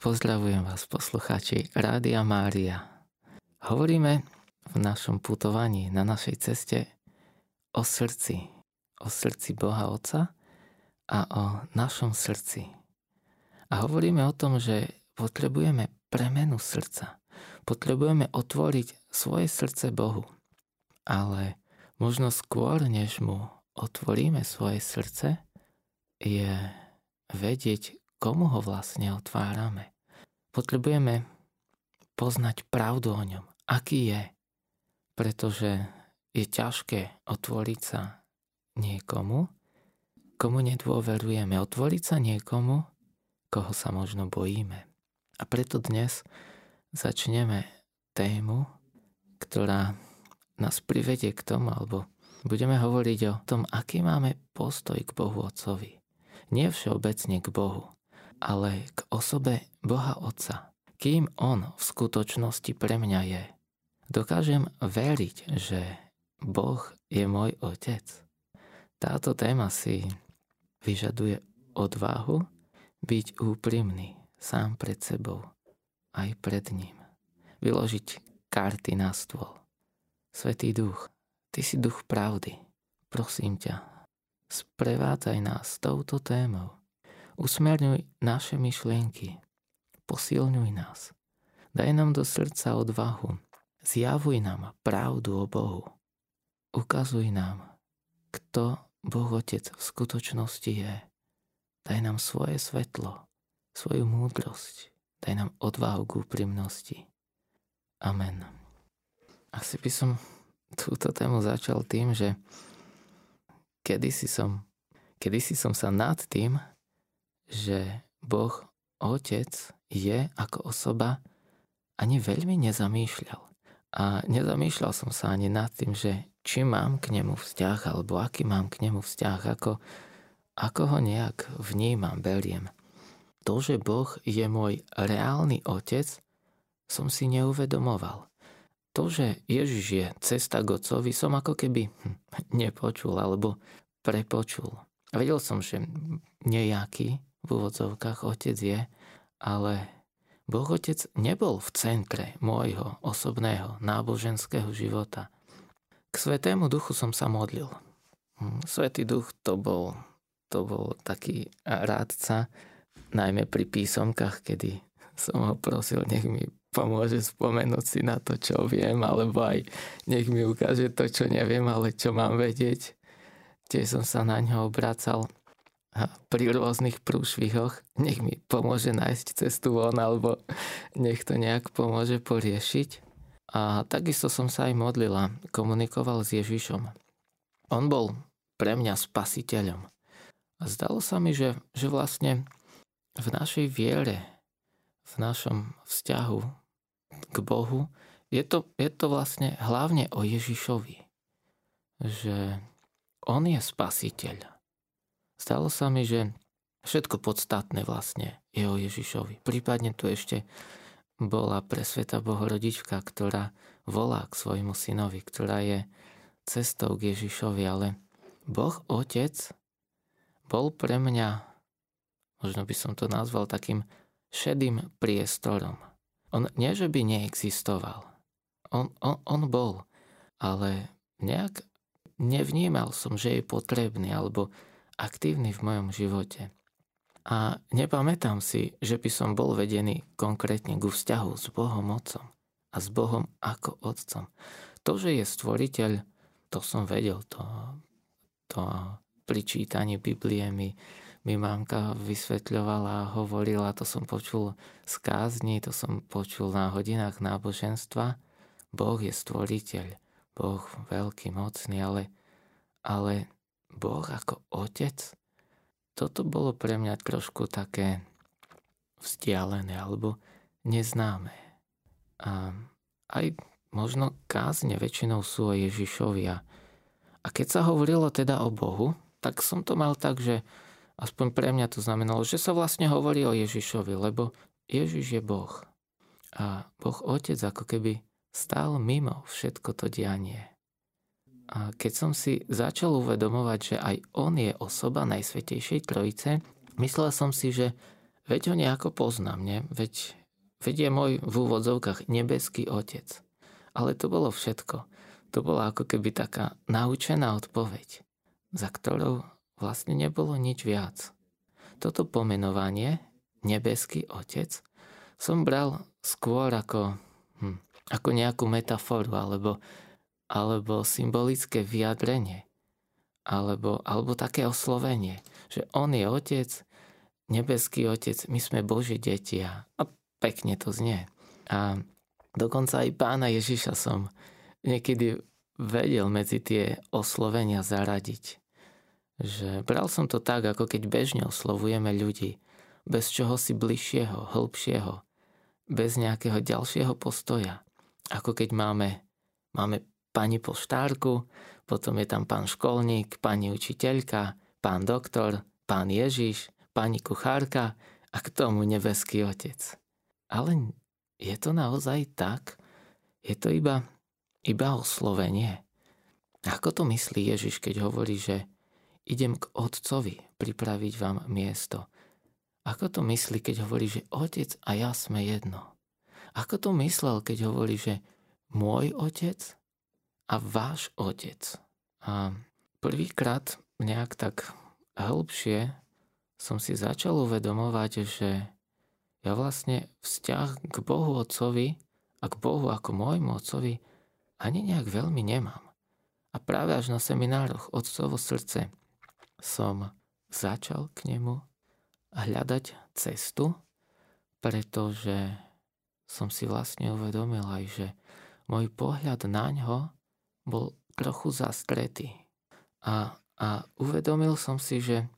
Pozdravujem vás poslucháči Rádia Mária. Hovoríme v našom putovaní na našej ceste o srdci, o srdci Boha Otca a o našom srdci. A hovoríme o tom, že potrebujeme premenu srdca. Potrebujeme otvoriť svoje srdce Bohu. Ale možno skôr, než mu otvoríme svoje srdce, je vedieť, komu ho vlastne otvárame. Potrebujeme poznať pravdu o ňom, aký je, pretože je ťažké otvoriť sa niekomu, komu nedôverujeme, otvoriť sa niekomu, koho sa možno bojíme. A preto dnes začneme tému, ktorá nás privedie k tomu, alebo budeme hovoriť o tom, aký máme postoj k Bohu Otcovi. Nie všeobecne k Bohu, ale k osobe Boha Otca. Kým On v skutočnosti pre mňa je. Dokážem veriť, že Boh je môj Otec. Táto téma si vyžaduje odvahu byť úprimný sám pred sebou, aj pred ním. Vyložiť karty na stôl. Svetý duch, ty si duch pravdy. Prosím ťa, sprevádzaj nás touto témou Usmerňuj naše myšlienky. Posilňuj nás. Daj nám do srdca odvahu. Zjavuj nám pravdu o Bohu. Ukazuj nám, kto Boh Otec v skutočnosti je. Daj nám svoje svetlo, svoju múdrosť. Daj nám odvahu k úprimnosti. Amen. Asi by som túto tému začal tým, že kedysi som, kedysi som sa nad tým, že Boh Otec je ako osoba ani veľmi nezamýšľal. A nezamýšľal som sa ani nad tým, že či mám k nemu vzťah, alebo aký mám k nemu vzťah, ako, ako ho nejak vnímam, beriem. To, že Boh je môj reálny otec, som si neuvedomoval. To, že Ježiš je cesta k Otcovi, som ako keby hm, nepočul alebo prepočul. Vedel som, že nejaký v úvodzovkách otec je, ale Boh Otec nebol v centre môjho osobného náboženského života. K Svetému Duchu som sa modlil. Hm, Svetý Duch to bol, to bol taký rádca, najmä pri písomkách, kedy som ho prosil, nech mi pomôže spomenúť si na to, čo viem, alebo aj nech mi ukáže to, čo neviem, ale čo mám vedieť. Tiež som sa na ňo obracal pri rôznych prúšvihoch, nech mi pomôže nájsť cestu von, alebo nech to nejak pomôže poriešiť. A takisto som sa aj modlila, komunikoval s Ježišom. On bol pre mňa spasiteľom. A zdalo sa mi, že, že vlastne v našej viere, v našom vzťahu k Bohu, je to, je to vlastne hlavne o Ježišovi. Že on je spasiteľ Stalo sa mi, že všetko podstatné vlastne je o Ježišovi. Prípadne tu ešte bola presveta Bohorodička, ktorá volá k svojmu synovi, ktorá je cestou k Ježišovi, ale Boh Otec bol pre mňa, možno by som to nazval takým šedým priestorom. On nie, že by neexistoval. On, on, on bol, ale nejak nevnímal som, že je potrebný, alebo aktívny v mojom živote. A nepamätám si, že by som bol vedený konkrétne ku vzťahu s Bohom Otcom a s Bohom ako Otcom. To, že je stvoriteľ, to som vedel, to, to pri čítaní Biblie mi, mi mamka vysvetľovala a hovorila, to som počul z kázni, to som počul na hodinách náboženstva. Boh je stvoriteľ, Boh veľký, mocný, ale, ale Boh ako otec, toto bolo pre mňa trošku také vzdialené alebo neznáme. A aj možno kázne väčšinou sú o Ježišovi. A, keď sa hovorilo teda o Bohu, tak som to mal tak, že aspoň pre mňa to znamenalo, že sa vlastne hovorí o Ježišovi, lebo Ježiš je Boh. A Boh Otec ako keby stál mimo všetko to dianie. A keď som si začal uvedomovať, že aj on je osoba Najsvetejšej Trojice, myslel som si, že veď ho nejako poznám, nie? Veď, veď je môj v úvodzovkách nebeský otec. Ale to bolo všetko. To bola ako keby taká naučená odpoveď, za ktorou vlastne nebolo nič viac. Toto pomenovanie, nebeský otec, som bral skôr ako, hm, ako nejakú metaforu alebo, alebo symbolické vyjadrenie alebo, alebo také oslovenie, že on je otec, nebeský otec, my sme Boží deti a, pekne to znie. A dokonca aj pána Ježiša som niekedy vedel medzi tie oslovenia zaradiť. Že bral som to tak, ako keď bežne oslovujeme ľudí, bez čoho si bližšieho, hĺbšieho, bez nejakého ďalšieho postoja. Ako keď máme, máme pani poštárku, potom je tam pán školník, pani učiteľka, pán doktor, pán Ježiš, pani kuchárka a k tomu nebeský otec. Ale je to naozaj tak? Je to iba, iba oslovenie? Ako to myslí Ježiš, keď hovorí, že idem k otcovi pripraviť vám miesto? Ako to myslí, keď hovorí, že otec a ja sme jedno? Ako to myslel, keď hovorí, že môj otec a váš otec. A prvýkrát nejak tak hĺbšie som si začal uvedomovať, že ja vlastne vzťah k Bohu Otcovi a k Bohu ako môjmu Otcovi ani nejak veľmi nemám. A práve až na seminároch Otcovo srdce som začal k nemu hľadať cestu, pretože som si vlastne uvedomil aj, že môj pohľad na ňo bol trochu zastretý. A, a uvedomil som si, že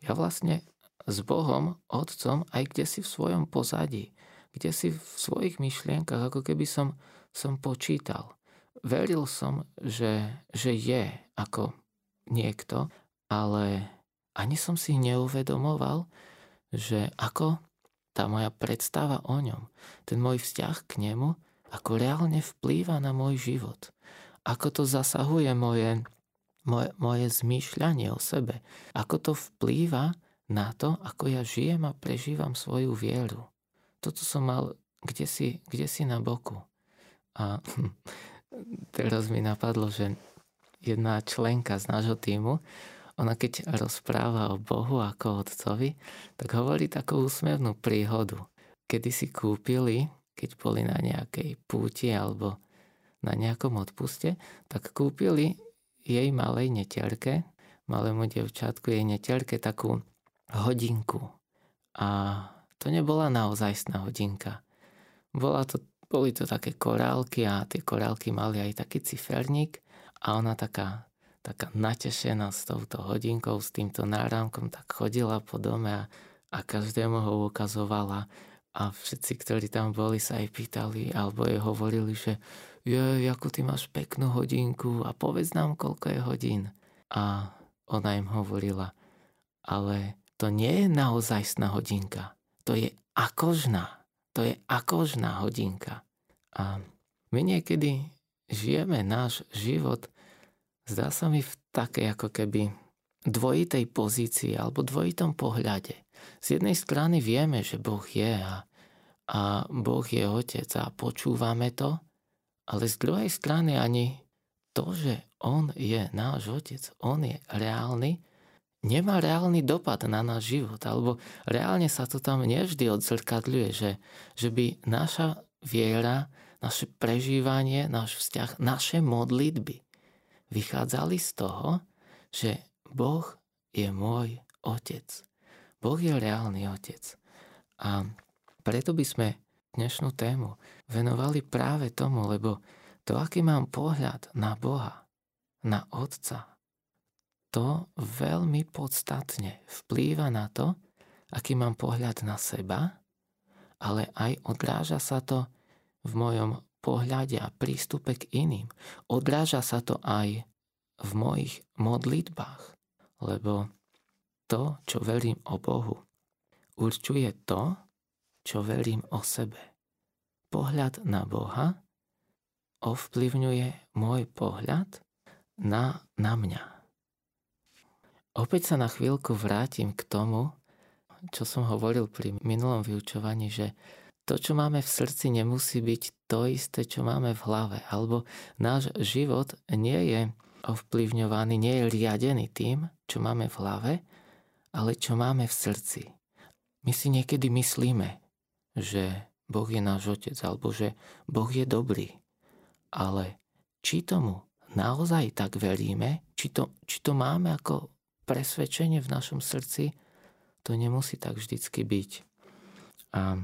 ja vlastne s Bohom, Otcom, aj kde si v svojom pozadí, kde si v svojich myšlienkach, ako keby som, som počítal. Veril som, že, že je ako niekto, ale ani som si neuvedomoval, že ako tá moja predstava o ňom, ten môj vzťah k nemu, ako reálne vplýva na môj život ako to zasahuje moje, moje, moje zmýšľanie o sebe, ako to vplýva na to, ako ja žijem a prežívam svoju vieru. Toto som mal kde si, kde si na boku. A teraz mi napadlo, že jedna členka z nášho týmu, ona keď rozpráva o Bohu ako otcovi, tak hovorí takú úsmevnú príhodu. Kedy si kúpili, keď boli na nejakej púti alebo na nejakom odpuste, tak kúpili jej malej neterke, malému devčatku, jej neterke takú hodinku. A to nebola naozajstná hodinka. Bola to, boli to také korálky a tie korálky mali aj taký ciferník a ona taká, taká natešená s touto hodinkou, s týmto náramkom, tak chodila po dome a, a každému ho ukazovala a všetci, ktorí tam boli, sa aj pýtali alebo jej hovorili, že je, ako ty máš peknú hodinku a povedz nám, koľko je hodín. A ona im hovorila, ale to nie je naozajstná hodinka, to je akožná, to je akožná hodinka. A my niekedy žijeme náš život, zdá sa mi v takej ako keby dvojitej pozícii alebo dvojitom pohľade. Z jednej strany vieme, že Boh je a, a Boh je Otec a počúvame to, ale z druhej strany ani to, že on je náš otec, on je reálny, nemá reálny dopad na náš život. Alebo reálne sa to tam nevždy odzrkadľuje, že, že by naša viera, naše prežívanie, náš vzťah, naše modlitby vychádzali z toho, že Boh je môj otec. Boh je reálny otec. A preto by sme dnešnú tému venovali práve tomu, lebo to, aký mám pohľad na Boha, na Otca, to veľmi podstatne vplýva na to, aký mám pohľad na seba, ale aj odráža sa to v mojom pohľade a prístupe k iným. Odráža sa to aj v mojich modlitbách, lebo to, čo verím o Bohu, určuje to, čo verím o sebe. Pohľad na Boha ovplyvňuje môj pohľad na, na mňa. Opäť sa na chvíľku vrátim k tomu, čo som hovoril pri minulom vyučovaní, že to, čo máme v srdci, nemusí byť to isté, čo máme v hlave. Alebo náš život nie je ovplyvňovaný, nie je riadený tým, čo máme v hlave, ale čo máme v srdci. My si niekedy myslíme, že Boh je náš otec, alebo že Boh je dobrý. Ale či tomu naozaj tak veríme, či to, či to máme ako presvedčenie v našom srdci, to nemusí tak vždycky byť. A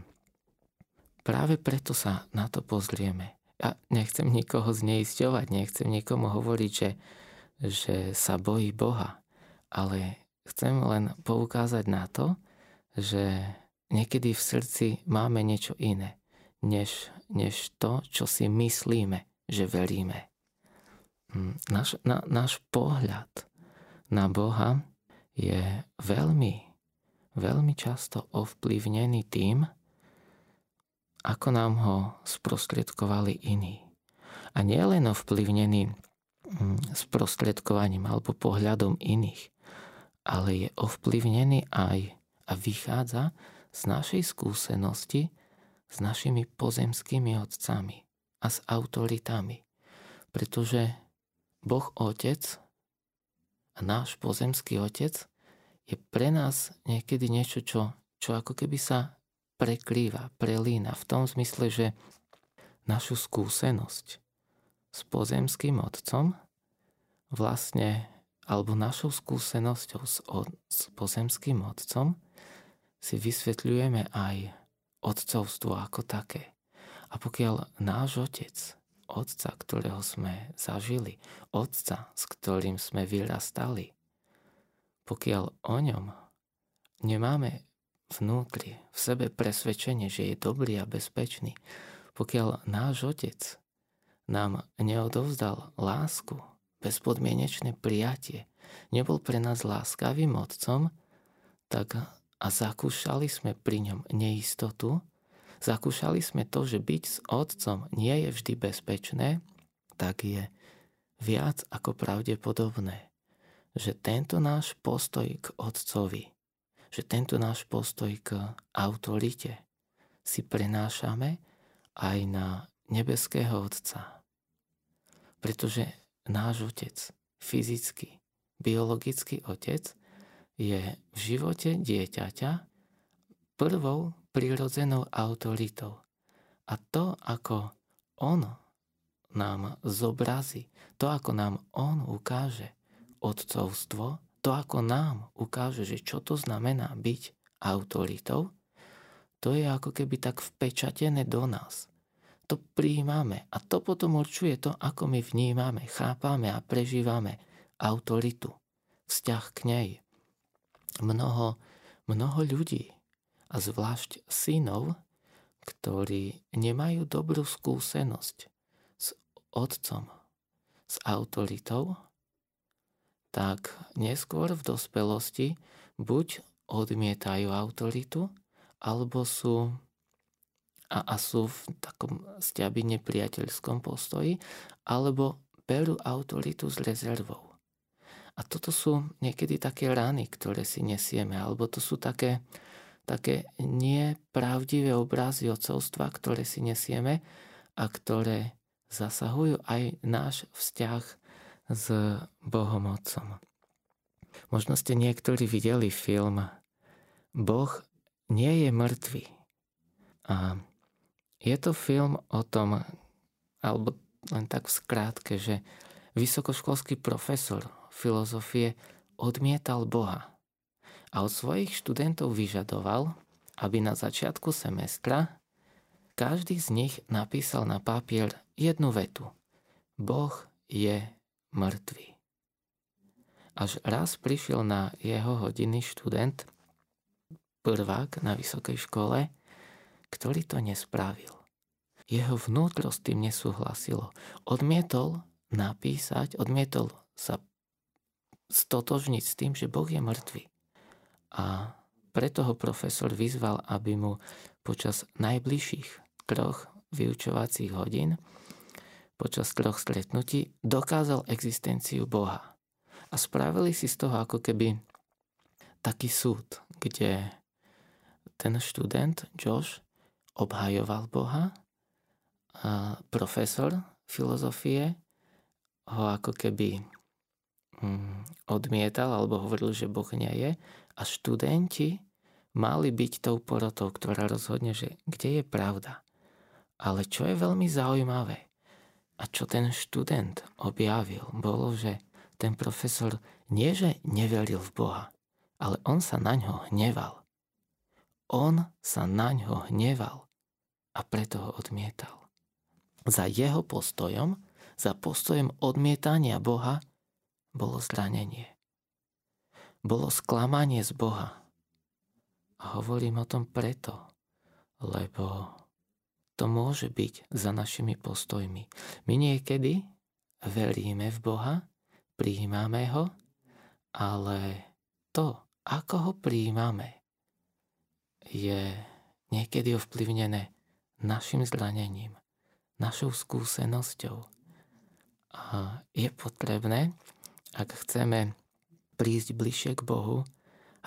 práve preto sa na to pozrieme. Ja nechcem nikoho zneisťovať, nechcem nikomu hovoriť, že, že sa bojí Boha, ale chcem len poukázať na to, že niekedy v srdci máme niečo iné, než, než to, čo si myslíme, že veríme. Hm, náš, na, náš pohľad na Boha je veľmi, veľmi často ovplyvnený tým, ako nám ho sprostredkovali iní. A nie len ovplyvnený hm, sprostredkovaním alebo pohľadom iných, ale je ovplyvnený aj a vychádza z našej skúsenosti s našimi pozemskými otcami a s autoritami. Pretože Boh Otec a náš pozemský Otec je pre nás niekedy niečo, čo, čo ako keby sa prekrýva, prelína v tom zmysle, že našu skúsenosť s pozemským otcom vlastne, alebo našou skúsenosťou s, s pozemským otcom si vysvetľujeme aj otcovstvo ako také. A pokiaľ náš otec, otca, ktorého sme zažili, otca, s ktorým sme vyrastali, pokiaľ o ňom nemáme vnútri, v sebe presvedčenie, že je dobrý a bezpečný. Pokiaľ náš otec nám neodovzdal lásku, bezpodmienečné prijatie, nebol pre nás láskavým otcom, tak a zakúšali sme pri ňom neistotu, zakúšali sme to, že byť s otcom nie je vždy bezpečné, tak je viac ako pravdepodobné, že tento náš postoj k otcovi že tento náš postoj k autorite si prenášame aj na nebeského Otca. Pretože náš Otec, fyzický, biologický Otec, je v živote dieťaťa prvou prirodzenou autoritou. A to, ako on nám zobrazí, to, ako nám on ukáže otcovstvo, to, ako nám ukáže, že čo to znamená byť autoritou, to je ako keby tak vpečatené do nás. To príjmame a to potom určuje to, ako my vnímame, chápame a prežívame autoritu, vzťah k nej. Mnoho, mnoho ľudí, a zvlášť synov, ktorí nemajú dobrú skúsenosť s otcom, s autoritou, tak neskôr v dospelosti buď odmietajú autoritu, alebo sú a, a sú v takom stiabi nepriateľskom postoji, alebo berú autoritu s rezervou. A toto sú niekedy také rany, ktoré si nesieme, alebo to sú také, také nepravdivé obrazy odcovstva, ktoré si nesieme a ktoré zasahujú aj náš vzťah s Bohom Otcom. Možno ste niektorí videli film Boh nie je mŕtvý. A je to film o tom, alebo len tak v skrátke, že vysokoškolský profesor filozofie odmietal Boha a od svojich študentov vyžadoval, aby na začiatku semestra každý z nich napísal na papier jednu vetu. Boh je mŕtvy. Až raz prišiel na jeho hodiny študent, prvák na vysokej škole, ktorý to nespravil. Jeho vnútro s tým nesúhlasilo. Odmietol napísať, odmietol sa stotožniť s tým, že Boh je mŕtvy. A preto ho profesor vyzval, aby mu počas najbližších troch vyučovacích hodín počas troch stretnutí dokázal existenciu Boha. A spravili si z toho ako keby taký súd, kde ten študent, Josh, obhajoval Boha a profesor filozofie ho ako keby mm, odmietal alebo hovoril, že Boh nie je a študenti mali byť tou porotou, ktorá rozhodne, že kde je pravda. Ale čo je veľmi zaujímavé a čo ten študent objavil, bolo, že ten profesor nie, že neveril v Boha, ale on sa na ňo hneval. On sa na ňo hneval a preto ho odmietal. Za jeho postojom, za postojom odmietania Boha, bolo zranenie. Bolo sklamanie z Boha. A hovorím o tom preto, lebo to môže byť za našimi postojmi. My niekedy veríme v Boha, prijímame ho, ale to, ako ho prijímame, je niekedy ovplyvnené našim zranením, našou skúsenosťou. A je potrebné, ak chceme prísť bližšie k Bohu,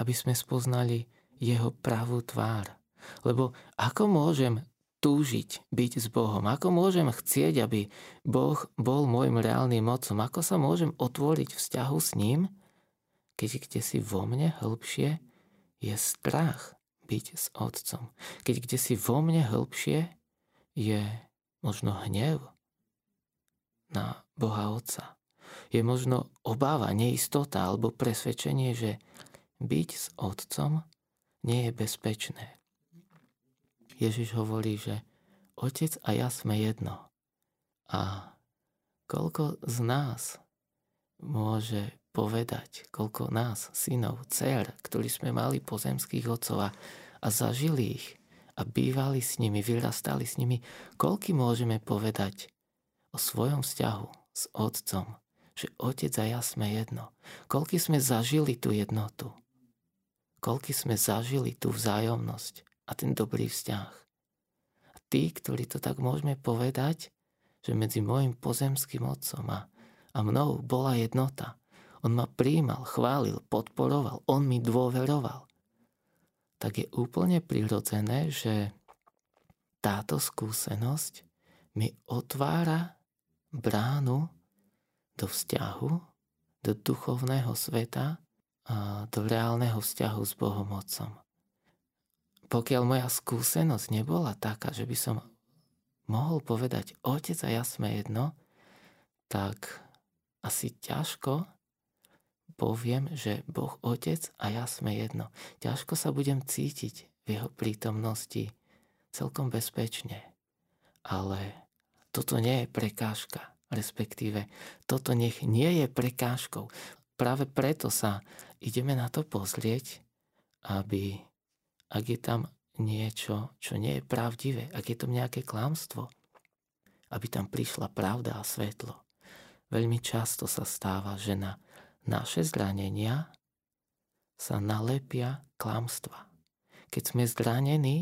aby sme spoznali jeho pravú tvár. Lebo ako môžem túžiť byť s Bohom? Ako môžem chcieť, aby Boh bol môjim reálnym mocom? Ako sa môžem otvoriť vzťahu s ním, keď kde si vo mne hĺbšie je strach byť s Otcom? Keď kde si vo mne hĺbšie je možno hnev na Boha Otca. Je možno obáva, neistota alebo presvedčenie, že byť s Otcom nie je bezpečné. Ježiš hovorí, že Otec a ja sme jedno. A koľko z nás môže povedať, koľko nás, synov, dcer, ktorí sme mali pozemských otcov a, a zažili ich a bývali s nimi, vyrastali s nimi, koľky môžeme povedať o svojom vzťahu s otcom, že otec a ja sme jedno. Koľky sme zažili tú jednotu. Koľky sme zažili tú vzájomnosť a ten dobrý vzťah. A tí, ktorí to tak môžeme povedať, že medzi môjim pozemským otcom a, a mnou bola jednota. On ma príjmal, chválil, podporoval, on mi dôveroval. Tak je úplne prirodzené, že táto skúsenosť mi otvára bránu do vzťahu, do duchovného sveta a do reálneho vzťahu s Bohom Otcom pokiaľ moja skúsenosť nebola taká, že by som mohol povedať, otec a ja sme jedno, tak asi ťažko poviem, že Boh Otec a ja sme jedno. Ťažko sa budem cítiť v jeho prítomnosti celkom bezpečne. Ale toto nie je prekážka, respektíve toto nech nie je prekážkou. Práve preto sa ideme na to pozrieť, aby ak je tam niečo, čo nie je pravdivé, ak je tam nejaké klamstvo, aby tam prišla pravda a svetlo. Veľmi často sa stáva, že na naše zranenia sa nalepia klamstva. Keď sme zranení,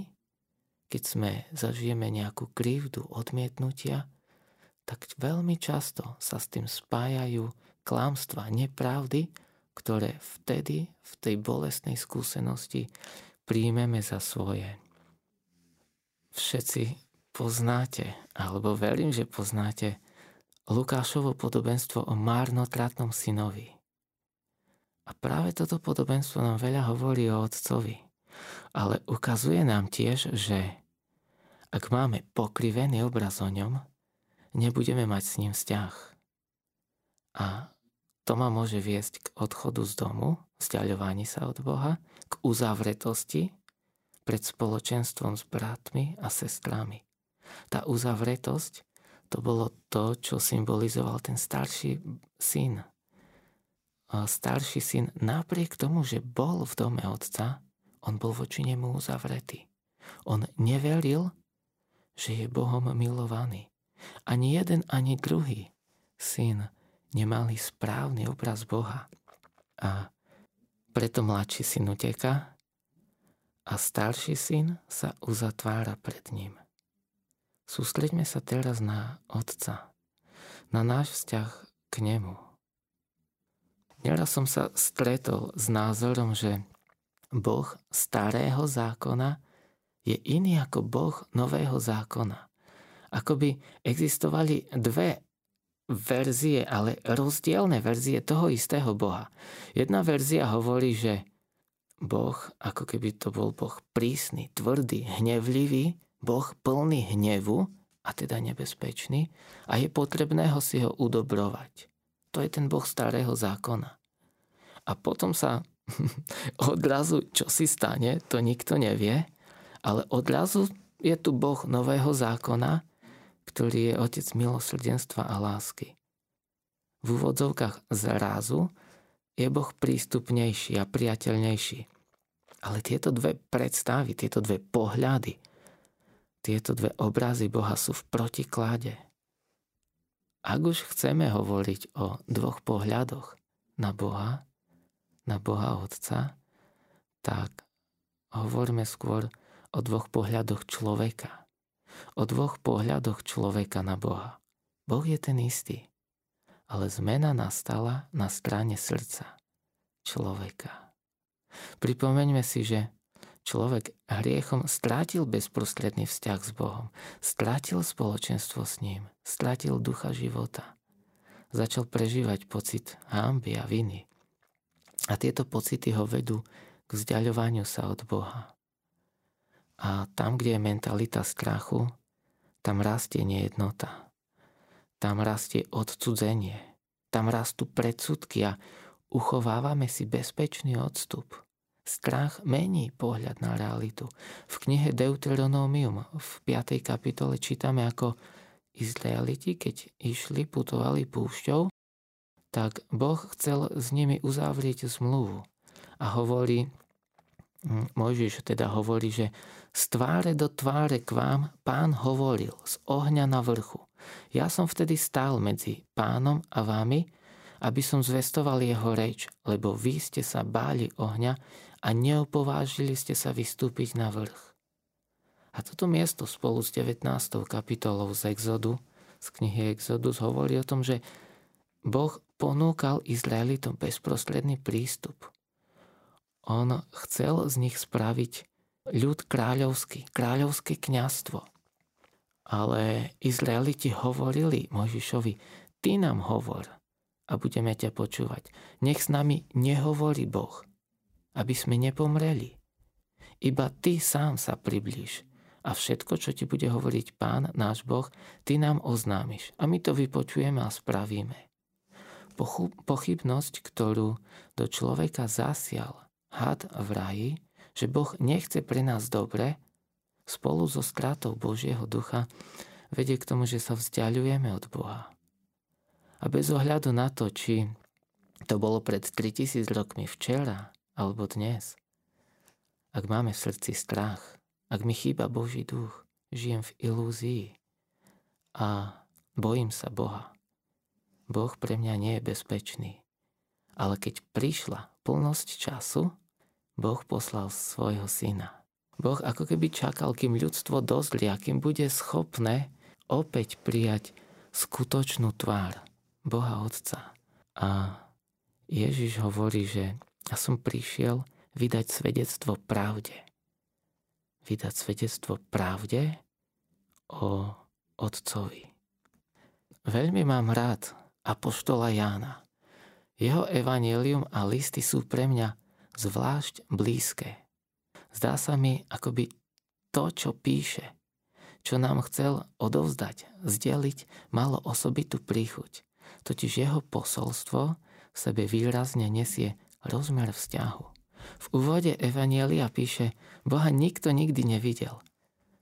keď sme zažijeme nejakú krivdu, odmietnutia, tak veľmi často sa s tým spájajú klamstva, nepravdy, ktoré vtedy v tej bolestnej skúsenosti príjmeme za svoje. Všetci poznáte, alebo verím, že poznáte Lukášovo podobenstvo o márnotratnom synovi. A práve toto podobenstvo nám veľa hovorí o otcovi. Ale ukazuje nám tiež, že ak máme pokrivený obraz o ňom, nebudeme mať s ním vzťah. A to ma môže viesť k odchodu z domu, vzdialovaní sa od Boha, k uzavretosti pred spoločenstvom s bratmi a sestrami. Tá uzavretosť to bolo to, čo symbolizoval ten starší syn. Starší syn napriek tomu, že bol v dome otca, on bol voči nemu uzavretý. On neveril, že je Bohom milovaný. Ani jeden, ani druhý syn nemali správny obraz Boha. A preto mladší syn uteka a starší syn sa uzatvára pred ním. Sústreďme sa teraz na otca, na náš vzťah k nemu. Neraz som sa stretol s názorom, že Boh starého zákona je iný ako Boh nového zákona. Ako by existovali dve verzie, ale rozdielne verzie toho istého Boha. Jedna verzia hovorí, že Boh, ako keby to bol Boh prísny, tvrdý, hnevlivý, Boh plný hnevu, a teda nebezpečný, a je potrebné ho si ho udobrovať. To je ten Boh starého zákona. A potom sa odrazu, čo si stane, to nikto nevie, ale odrazu je tu Boh nového zákona, ktorý je otec milosrdenstva a lásky. V úvodzovkách zrazu je Boh prístupnejší a priateľnejší. Ale tieto dve predstavy, tieto dve pohľady, tieto dve obrazy Boha sú v protiklade. Ak už chceme hovoriť o dvoch pohľadoch na Boha, na Boha Otca, tak hovoríme skôr o dvoch pohľadoch človeka. O dvoch pohľadoch človeka na Boha. Boh je ten istý, ale zmena nastala na strane srdca človeka. Pripomeňme si, že človek hriechom strátil bezprostredný vzťah s Bohom, strátil spoločenstvo s ním, strátil ducha života. Začal prežívať pocit hámby a viny. A tieto pocity ho vedú k vzdialovaniu sa od Boha. A tam, kde je mentalita strachu, tam rastie nejednota. Tam rastie odcudzenie. Tam rastú predsudky a uchovávame si bezpečný odstup. Strach mení pohľad na realitu. V knihe Deuteronomium v 5. kapitole čítame, ako Izraeliti, keď išli, putovali púšťou, tak Boh chcel s nimi uzavrieť zmluvu. A hovorí, Mojžiš teda hovorí, že z tváre do tváre k vám pán hovoril z ohňa na vrchu. Ja som vtedy stál medzi pánom a vami, aby som zvestoval jeho reč, lebo vy ste sa báli ohňa a neopovážili ste sa vystúpiť na vrch. A toto miesto spolu s 19. kapitolou z Exodu, z knihy Exodus, hovorí o tom, že Boh ponúkal Izraelitom bezprostredný prístup. On chcel z nich spraviť ľud kráľovský, kráľovské kňastvo. Ale Izraeliti hovorili Možišovi, ty nám hovor a budeme ťa počúvať. Nech s nami nehovorí Boh, aby sme nepomreli. Iba ty sám sa priblíž a všetko, čo ti bude hovoriť Pán, náš Boh, ty nám oznámiš a my to vypočujeme a spravíme pochybnosť, ktorú do človeka zasial had v raji, že Boh nechce pre nás dobre, spolu so stratou Božieho ducha vedie k tomu, že sa vzdialujeme od Boha. A bez ohľadu na to, či to bolo pred 3000 rokmi včera alebo dnes, ak máme v srdci strach, ak mi chýba Boží duch, žijem v ilúzii a bojím sa Boha, Boh pre mňa nie je bezpečný. Ale keď prišla plnosť času, Boh poslal svojho syna. Boh ako keby čakal, kým ľudstvo dozrie kým bude schopné opäť prijať skutočnú tvár Boha Otca. A Ježiš hovorí, že ja som prišiel vydať svedectvo pravde. Vydať svedectvo pravde o Otcovi. Veľmi mám rád Apoštola Jána. Jeho evanelium a listy sú pre mňa zvlášť blízke. Zdá sa mi, akoby to, čo píše, čo nám chcel odovzdať, zdeliť, malo osobitú príchuť. Totiž jeho posolstvo v sebe výrazne nesie rozmer vzťahu. V úvode Evanielia píše, Boha nikto nikdy nevidel,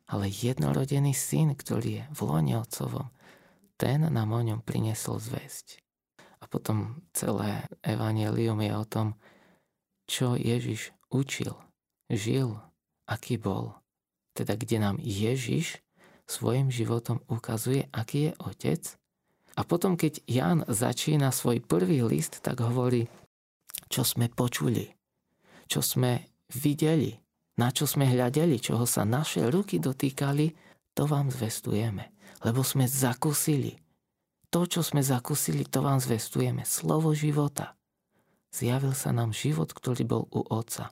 ale jednorodený syn, ktorý je v lone otcovom, ten nám o ňom priniesol zväzť. A potom celé evanelium je o tom, čo Ježiš učil, žil, aký bol. Teda kde nám Ježiš svojim životom ukazuje, aký je Otec. A potom, keď Jan začína svoj prvý list, tak hovorí, čo sme počuli, čo sme videli, na čo sme hľadeli, čoho sa naše ruky dotýkali, to vám zvestujeme lebo sme zakúsili. To, čo sme zakúsili, to vám zvestujeme. Slovo života. Zjavil sa nám život, ktorý bol u Otca.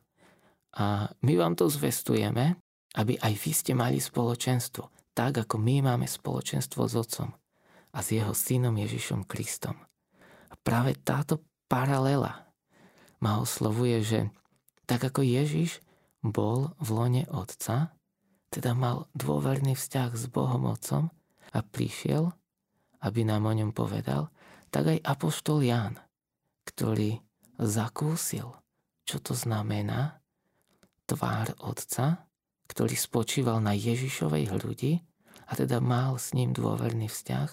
A my vám to zvestujeme, aby aj vy ste mali spoločenstvo, tak ako my máme spoločenstvo s Otcom a s jeho synom Ježišom Kristom. A práve táto paralela ma oslovuje, že tak ako Ježiš bol v lone Otca, teda mal dôverný vzťah s Bohom Otcom a prišiel, aby nám o ňom povedal, tak aj Apoštol Ján, ktorý zakúsil, čo to znamená tvár Otca, ktorý spočíval na Ježišovej hrudi a teda mal s ním dôverný vzťah,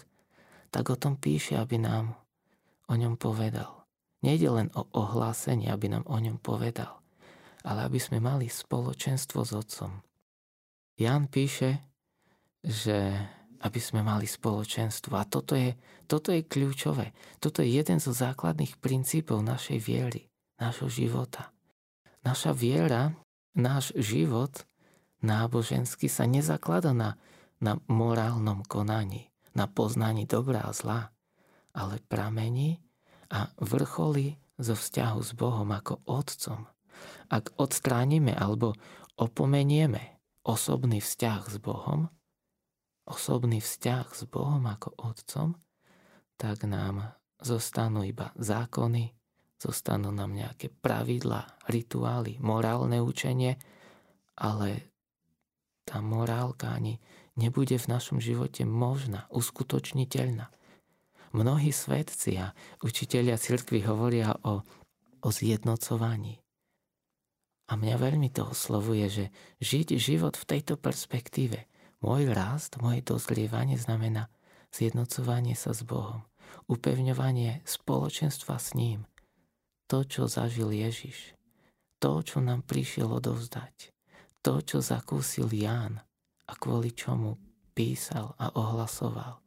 tak o tom píše, aby nám o ňom povedal. Nejde len o ohlásenie, aby nám o ňom povedal, ale aby sme mali spoločenstvo s Otcom. Jan píše, že aby sme mali spoločenstvo. A toto je, toto je kľúčové. Toto je jeden zo základných princípov našej viery, nášho života. Naša viera, náš život náboženský sa nezaklada na, na morálnom konaní, na poznaní dobrá a zla, ale pramení a vrcholí zo vzťahu s Bohom ako Otcom. Ak odstránime alebo opomenieme osobný vzťah s Bohom, osobný vzťah s Bohom ako Otcom, tak nám zostanú iba zákony, zostanú nám nejaké pravidla, rituály, morálne učenie, ale tá morálka ani nebude v našom živote možná, uskutočniteľná. Mnohí svetci a učiteľia cirkvi hovoria o, o zjednocovaní. A mňa veľmi to oslovuje, že žiť život v tejto perspektíve – môj rast, moje dozlievanie znamená zjednocovanie sa s Bohom, upevňovanie spoločenstva s ním, to, čo zažil Ježiš, to, čo nám prišiel odovzdať, to, čo zakúsil Ján a kvôli čomu písal a ohlasoval.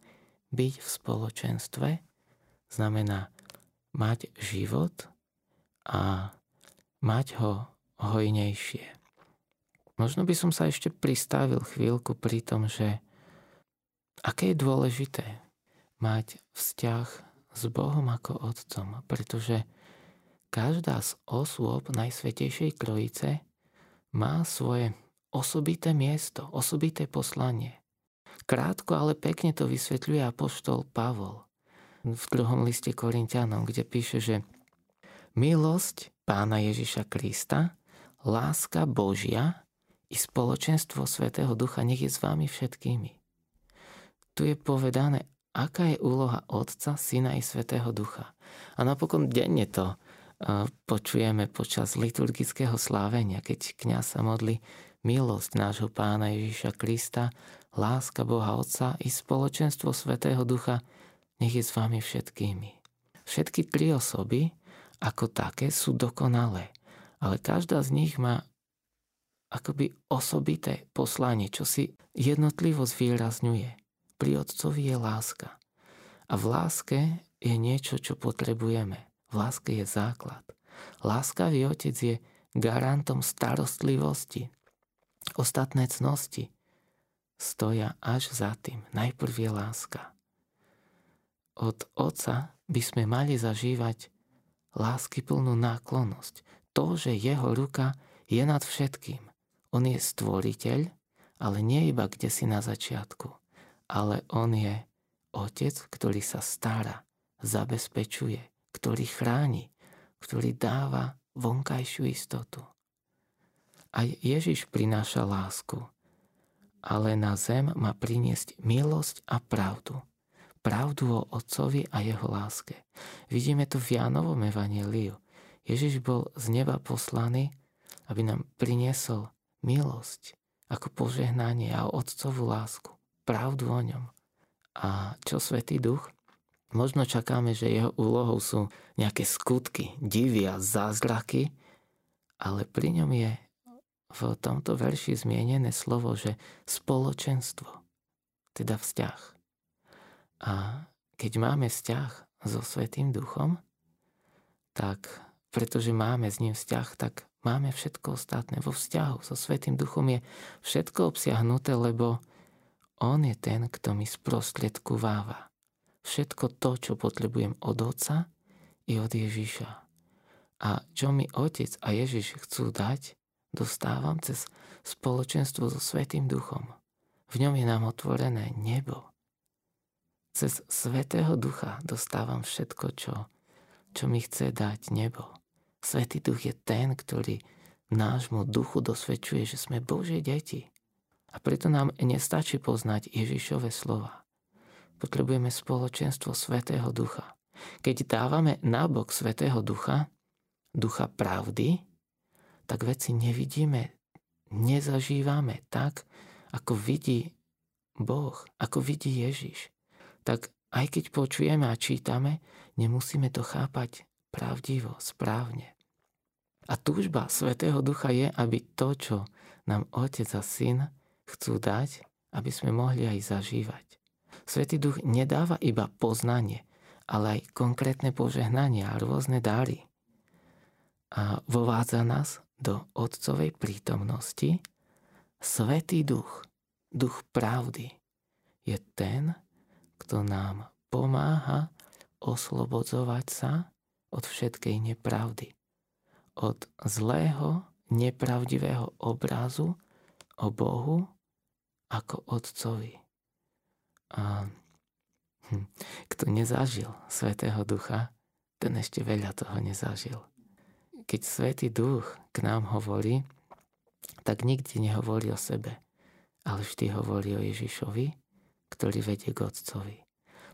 Byť v spoločenstve znamená mať život a mať ho hojnejšie. Možno by som sa ešte pristavil chvíľku pri tom, že aké je dôležité mať vzťah s Bohom ako Otcom, pretože každá z osôb Najsvetejšej Trojice má svoje osobité miesto, osobité poslanie. Krátko, ale pekne to vysvetľuje apoštol Pavol v druhom liste Korintianom, kde píše, že milosť pána Ježiša Krista, láska Božia i spoločenstvo Svetého Ducha nech je s vami všetkými. Tu je povedané, aká je úloha Otca, Syna i Svetého Ducha. A napokon denne to počujeme počas liturgického slávenia, keď kniaz sa modli milosť nášho pána Ježiša Krista, láska Boha Otca i spoločenstvo Svetého Ducha nech je s vami všetkými. Všetky tri osoby ako také sú dokonalé, ale každá z nich má akoby osobité poslanie, čo si jednotlivo zvýrazňuje. Pri Otcovi je láska. A v láske je niečo, čo potrebujeme. V láske je základ. Láskavý Otec je garantom starostlivosti. Ostatné cnosti stoja až za tým. Najprv je láska. Od Otca by sme mali zažívať lásky plnú náklonnosť. To, že jeho ruka je nad všetkým. On je stvoriteľ, ale nie iba kde si na začiatku, ale on je otec, ktorý sa stará, zabezpečuje, ktorý chráni, ktorý dáva vonkajšiu istotu. Aj Ježiš prináša lásku, ale na zem má priniesť milosť a pravdu. Pravdu o Otcovi a jeho láske. Vidíme to v Jánovom evaníliu. Ježiš bol z neba poslaný, aby nám priniesol milosť ako požehnanie a otcovú lásku, pravdu o ňom. A čo Svetý Duch? Možno čakáme, že jeho úlohou sú nejaké skutky, divy a zázraky, ale pri ňom je v tomto verši zmienené slovo, že spoločenstvo, teda vzťah. A keď máme vzťah so Svetým Duchom, tak pretože máme s ním vzťah, tak máme všetko ostatné. Vo vzťahu so Svetým Duchom je všetko obsiahnuté, lebo On je ten, kto mi sprostredkováva. Všetko to, čo potrebujem od Otca i od Ježiša. A čo mi Otec a Ježiš chcú dať, dostávam cez spoločenstvo so Svetým Duchom. V ňom je nám otvorené nebo. Cez Svetého Ducha dostávam všetko, čo, čo mi chce dať nebo. Svetý Duch je ten, ktorý nášmu duchu dosvedčuje, že sme Božie deti. A preto nám nestačí poznať Ježišove slova. Potrebujeme spoločenstvo Svetého Ducha. Keď dávame nábok Svetého Ducha, ducha pravdy, tak veci nevidíme, nezažívame tak, ako vidí Boh, ako vidí Ježiš. Tak aj keď počujeme a čítame, nemusíme to chápať pravdivo, správne. A túžba Svetého Ducha je, aby to, čo nám Otec a Syn chcú dať, aby sme mohli aj zažívať. Svetý Duch nedáva iba poznanie, ale aj konkrétne požehnania a rôzne dary a vovádza nás do Otcovej prítomnosti, Svetý duch, duch pravdy, je ten, kto nám pomáha oslobodzovať sa od všetkej nepravdy, od zlého, nepravdivého obrazu o Bohu ako Otcovi. A hm, kto nezažil Svetého Ducha, ten ešte veľa toho nezažil keď Svetý Duch k nám hovorí, tak nikdy nehovorí o sebe, ale vždy hovorí o Ježišovi, ktorý vedie k Otcovi.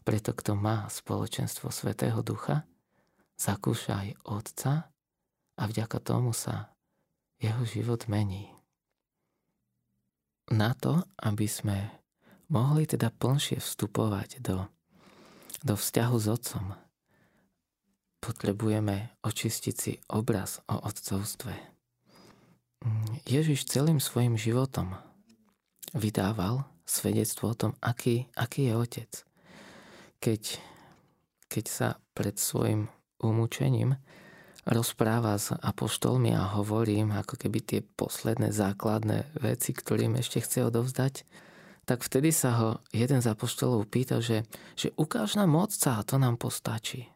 Preto kto má spoločenstvo Svetého Ducha, zakúša aj Otca a vďaka tomu sa jeho život mení. Na to, aby sme mohli teda plnšie vstupovať do, do vzťahu s Otcom, potrebujeme očistiť si obraz o otcovstve. Ježiš celým svojim životom vydával svedectvo o tom, aký, aký je otec. Keď, keď sa pred svojim umúčením rozpráva s apoštolmi a hovorím ako keby tie posledné základné veci, ktorým ešte chce odovzdať, tak vtedy sa ho jeden z apoštolov pýta, že, že ukáž nám otca a to nám postačí.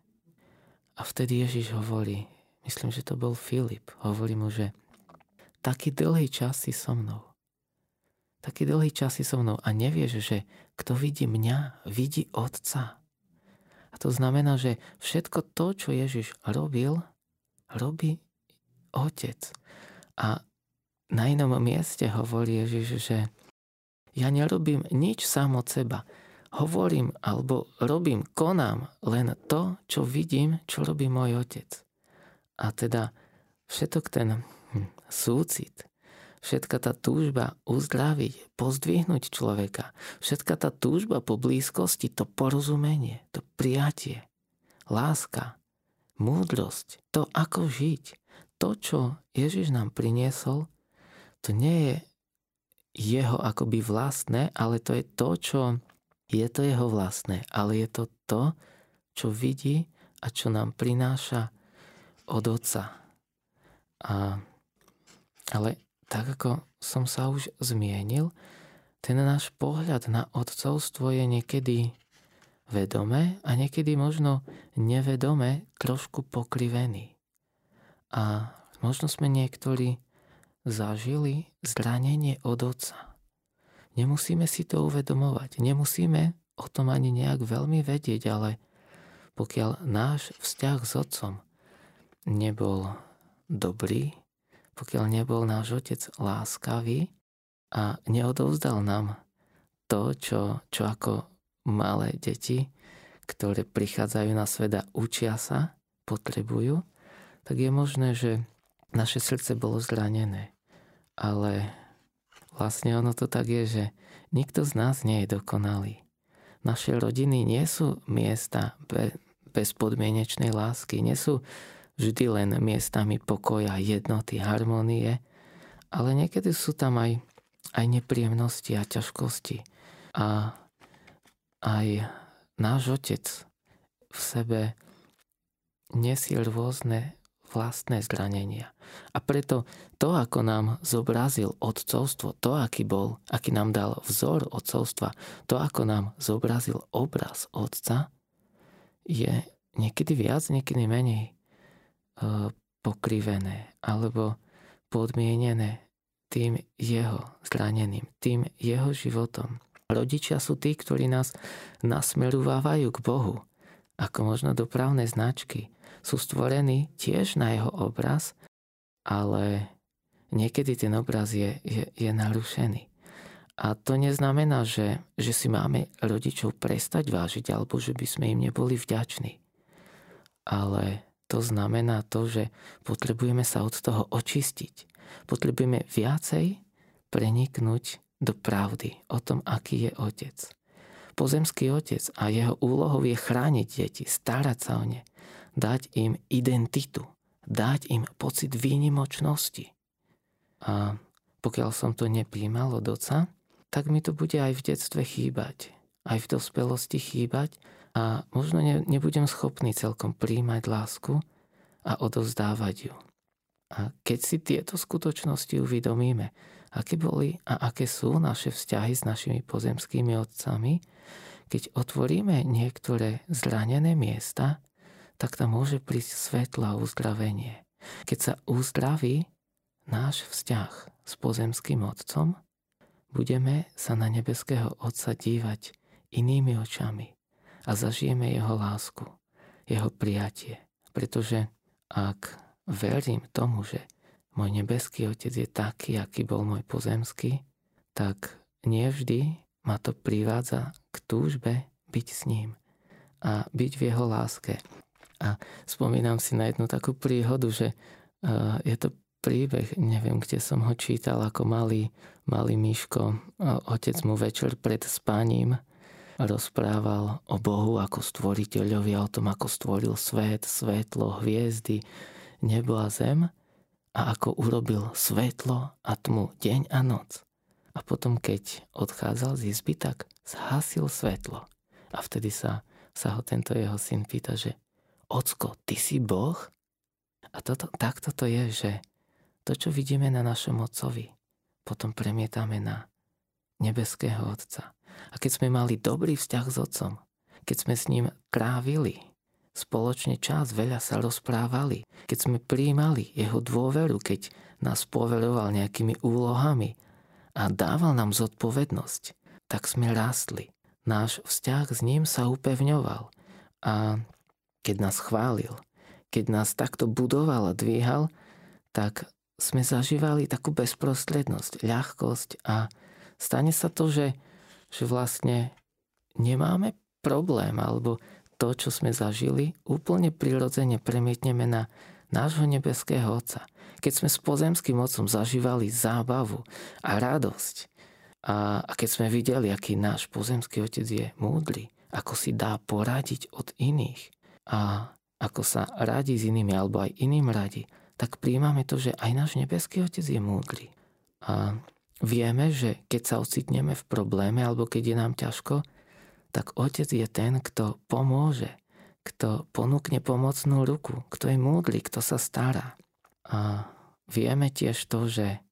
A vtedy Ježiš hovorí, myslím, že to bol Filip, hovorí mu, že taký dlhý čas si so mnou. Taký dlhý čas si so mnou a nevieš, že kto vidí mňa, vidí Otca. A to znamená, že všetko to, čo Ježiš robil, robí Otec. A na inom mieste hovorí Ježiš, že ja nerobím nič sám od seba hovorím alebo robím, konám len to, čo vidím, čo robí môj otec. A teda všetok ten hm, súcit, všetka tá túžba uzdraviť, pozdvihnúť človeka, všetka tá túžba po blízkosti, to porozumenie, to prijatie, láska, múdrosť, to ako žiť, to, čo Ježiš nám priniesol, to nie je jeho akoby vlastné, ale to je to, čo je to jeho vlastné, ale je to to, čo vidí a čo nám prináša od Otca. A, ale tak ako som sa už zmienil, ten náš pohľad na otcovstvo je niekedy vedomé a niekedy možno nevedome trošku pokrivený. A možno sme niektorí zažili zranenie od otca. Nemusíme si to uvedomovať, nemusíme o tom ani nejak veľmi vedieť, ale pokiaľ náš vzťah s otcom nebol dobrý, pokiaľ nebol náš otec láskavý a neodovzdal nám to, čo, čo ako malé deti, ktoré prichádzajú na svet a učia sa, potrebujú, tak je možné, že naše srdce bolo zranené. Ale Vlastne ono to tak je, že nikto z nás nie je dokonalý. Naše rodiny nie sú miesta bezpodmienečnej lásky, nie sú vždy len miestami pokoja, jednoty, harmonie, ale niekedy sú tam aj, aj nepríjemnosti a ťažkosti. A aj náš otec v sebe nesie rôzne vlastné zranenia. A preto to, ako nám zobrazil otcovstvo, to, aký bol, aký nám dal vzor otcovstva, to, ako nám zobrazil obraz otca, je niekedy viac, niekedy menej e, pokrivené. Alebo podmienené tým jeho zraneným, tým jeho životom. Rodičia sú tí, ktorí nás nasmerovávajú k Bohu, ako možno dopravné značky. Sú stvorení tiež na jeho obraz, ale niekedy ten obraz je, je, je narušený. A to neznamená, že, že si máme rodičov prestať vážiť alebo že by sme im neboli vďační. Ale to znamená to, že potrebujeme sa od toho očistiť. Potrebujeme viacej preniknúť do pravdy o tom, aký je otec. Pozemský otec a jeho úlohou je chrániť deti, starať sa o ne, dať im identitu, dať im pocit výnimočnosti. A pokiaľ som to nepríjmal od oca, tak mi to bude aj v detstve chýbať, aj v dospelosti chýbať a možno ne, nebudem schopný celkom príjmať lásku a odovzdávať ju. A keď si tieto skutočnosti uvedomíme, aké boli a aké sú naše vzťahy s našimi pozemskými otcami, keď otvoríme niektoré zranené miesta, tak tam môže prísť svetlo a uzdravenie. Keď sa uzdraví náš vzťah s pozemským otcom, budeme sa na nebeského Otca dívať inými očami a zažijeme jeho lásku, jeho prijatie. Pretože ak verím tomu, že môj nebeský Otec je taký, aký bol môj pozemský, tak nevždy ma to privádza k túžbe byť s ním a byť v jeho láske. A spomínam si na jednu takú príhodu, že je to príbeh, neviem, kde som ho čítal ako malý, malý Miško. Otec mu večer pred spaním rozprával o Bohu ako stvoriteľovi o tom, ako stvoril svet, svetlo, hviezdy, nebo a zem a ako urobil svetlo a tmu, deň a noc. A potom, keď odchádzal z izby, tak zhasil svetlo. A vtedy sa, sa ho tento jeho syn pýta, že Ocko, ty si Boh? A toto, takto to je, že to, čo vidíme na našom Otcovi, potom premietame na nebeského Otca. A keď sme mali dobrý vzťah s Otcom, keď sme s ním trávili spoločne čas, veľa sa rozprávali, keď sme prijímali jeho dôveru, keď nás poveroval nejakými úlohami a dával nám zodpovednosť, tak sme rástli. Náš vzťah s ním sa upevňoval a keď nás chválil, keď nás takto budoval a dvíhal, tak sme zažívali takú bezprostrednosť, ľahkosť a stane sa to, že, že vlastne nemáme problém alebo to, čo sme zažili, úplne prirodzene premietneme na nášho nebeského Otca. Keď sme s pozemským Otcom zažívali zábavu a radosť a, a keď sme videli, aký náš pozemský Otec je múdry, ako si dá poradiť od iných a ako sa radí s inými alebo aj iným radí, tak príjmame to, že aj náš nebeský Otec je múdry. A vieme, že keď sa ocitneme v probléme alebo keď je nám ťažko, tak Otec je ten, kto pomôže, kto ponúkne pomocnú ruku, kto je múdry, kto sa stará. A vieme tiež to, že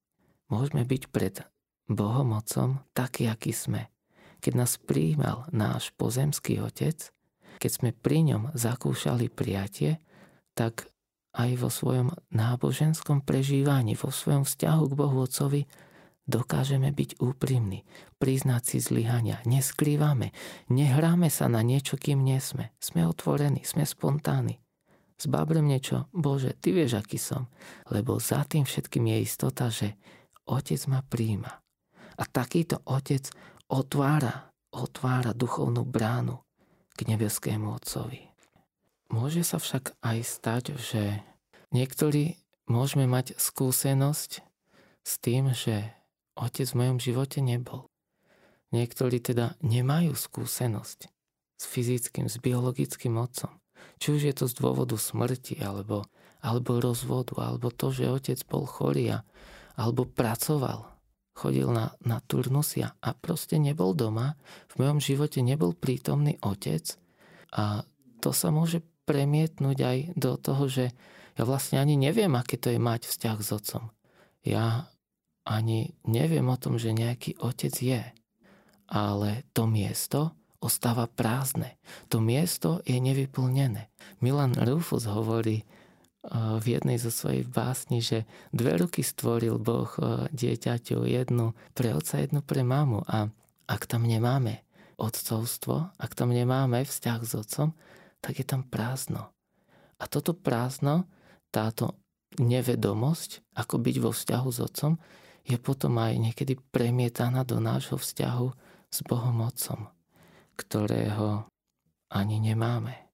môžeme byť pred Bohom Otcom taký, aký sme. Keď nás príjmal náš pozemský Otec, keď sme pri ňom zakúšali prijatie, tak aj vo svojom náboženskom prežívaní, vo svojom vzťahu k Bohu Otcovi dokážeme byť úprimní, priznať si zlyhania, neskrývame, nehráme sa na niečo, kým nie sme. Sme otvorení, sme spontánni. Zbabrem niečo, Bože, Ty vieš, aký som. Lebo za tým všetkým je istota, že Otec ma príjma. A takýto Otec otvára, otvára duchovnú bránu k nebeskému Otcovi. Môže sa však aj stať, že niektorí môžeme mať skúsenosť s tým, že otec v mojom živote nebol. Niektorí teda nemajú skúsenosť s fyzickým, s biologickým otcom. Či už je to z dôvodu smrti, alebo, alebo rozvodu, alebo to, že otec bol chorý, alebo pracoval, chodil na, na turnusia a proste nebol doma. V mojom živote nebol prítomný otec a to sa môže premietnúť aj do toho, že ja vlastne ani neviem, aké to je mať vzťah s otcom. Ja ani neviem o tom, že nejaký otec je. Ale to miesto ostáva prázdne. To miesto je nevyplnené. Milan Rufus hovorí v jednej zo svojich básni, že dve ruky stvoril Boh dieťaťu, jednu pre otca, jednu pre mamu. A ak tam nemáme otcovstvo, ak tam nemáme vzťah s otcom, tak je tam prázdno. A toto prázdno, táto nevedomosť, ako byť vo vzťahu s otcom, je potom aj niekedy premietaná do nášho vzťahu s Bohom Otcom, ktorého ani nemáme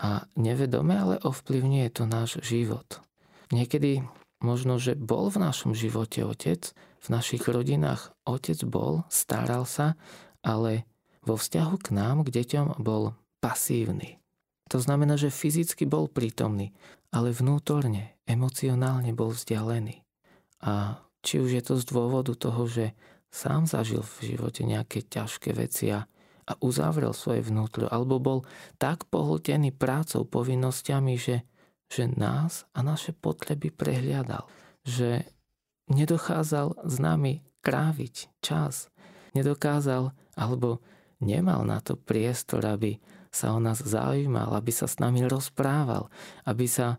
a nevedome, ale ovplyvňuje to náš život. Niekedy možno, že bol v našom živote otec, v našich rodinách otec bol, staral sa, ale vo vzťahu k nám, k deťom, bol pasívny. To znamená, že fyzicky bol prítomný, ale vnútorne, emocionálne bol vzdialený. A či už je to z dôvodu toho, že sám zažil v živote nejaké ťažké veci a a uzavrel svoje vnútro, alebo bol tak pohltený prácou, povinnosťami, že, že nás a naše potreby prehliadal. Že nedochádzal s nami kráviť čas. Nedokázal alebo nemal na to priestor, aby sa o nás zaujímal, aby sa s nami rozprával, aby sa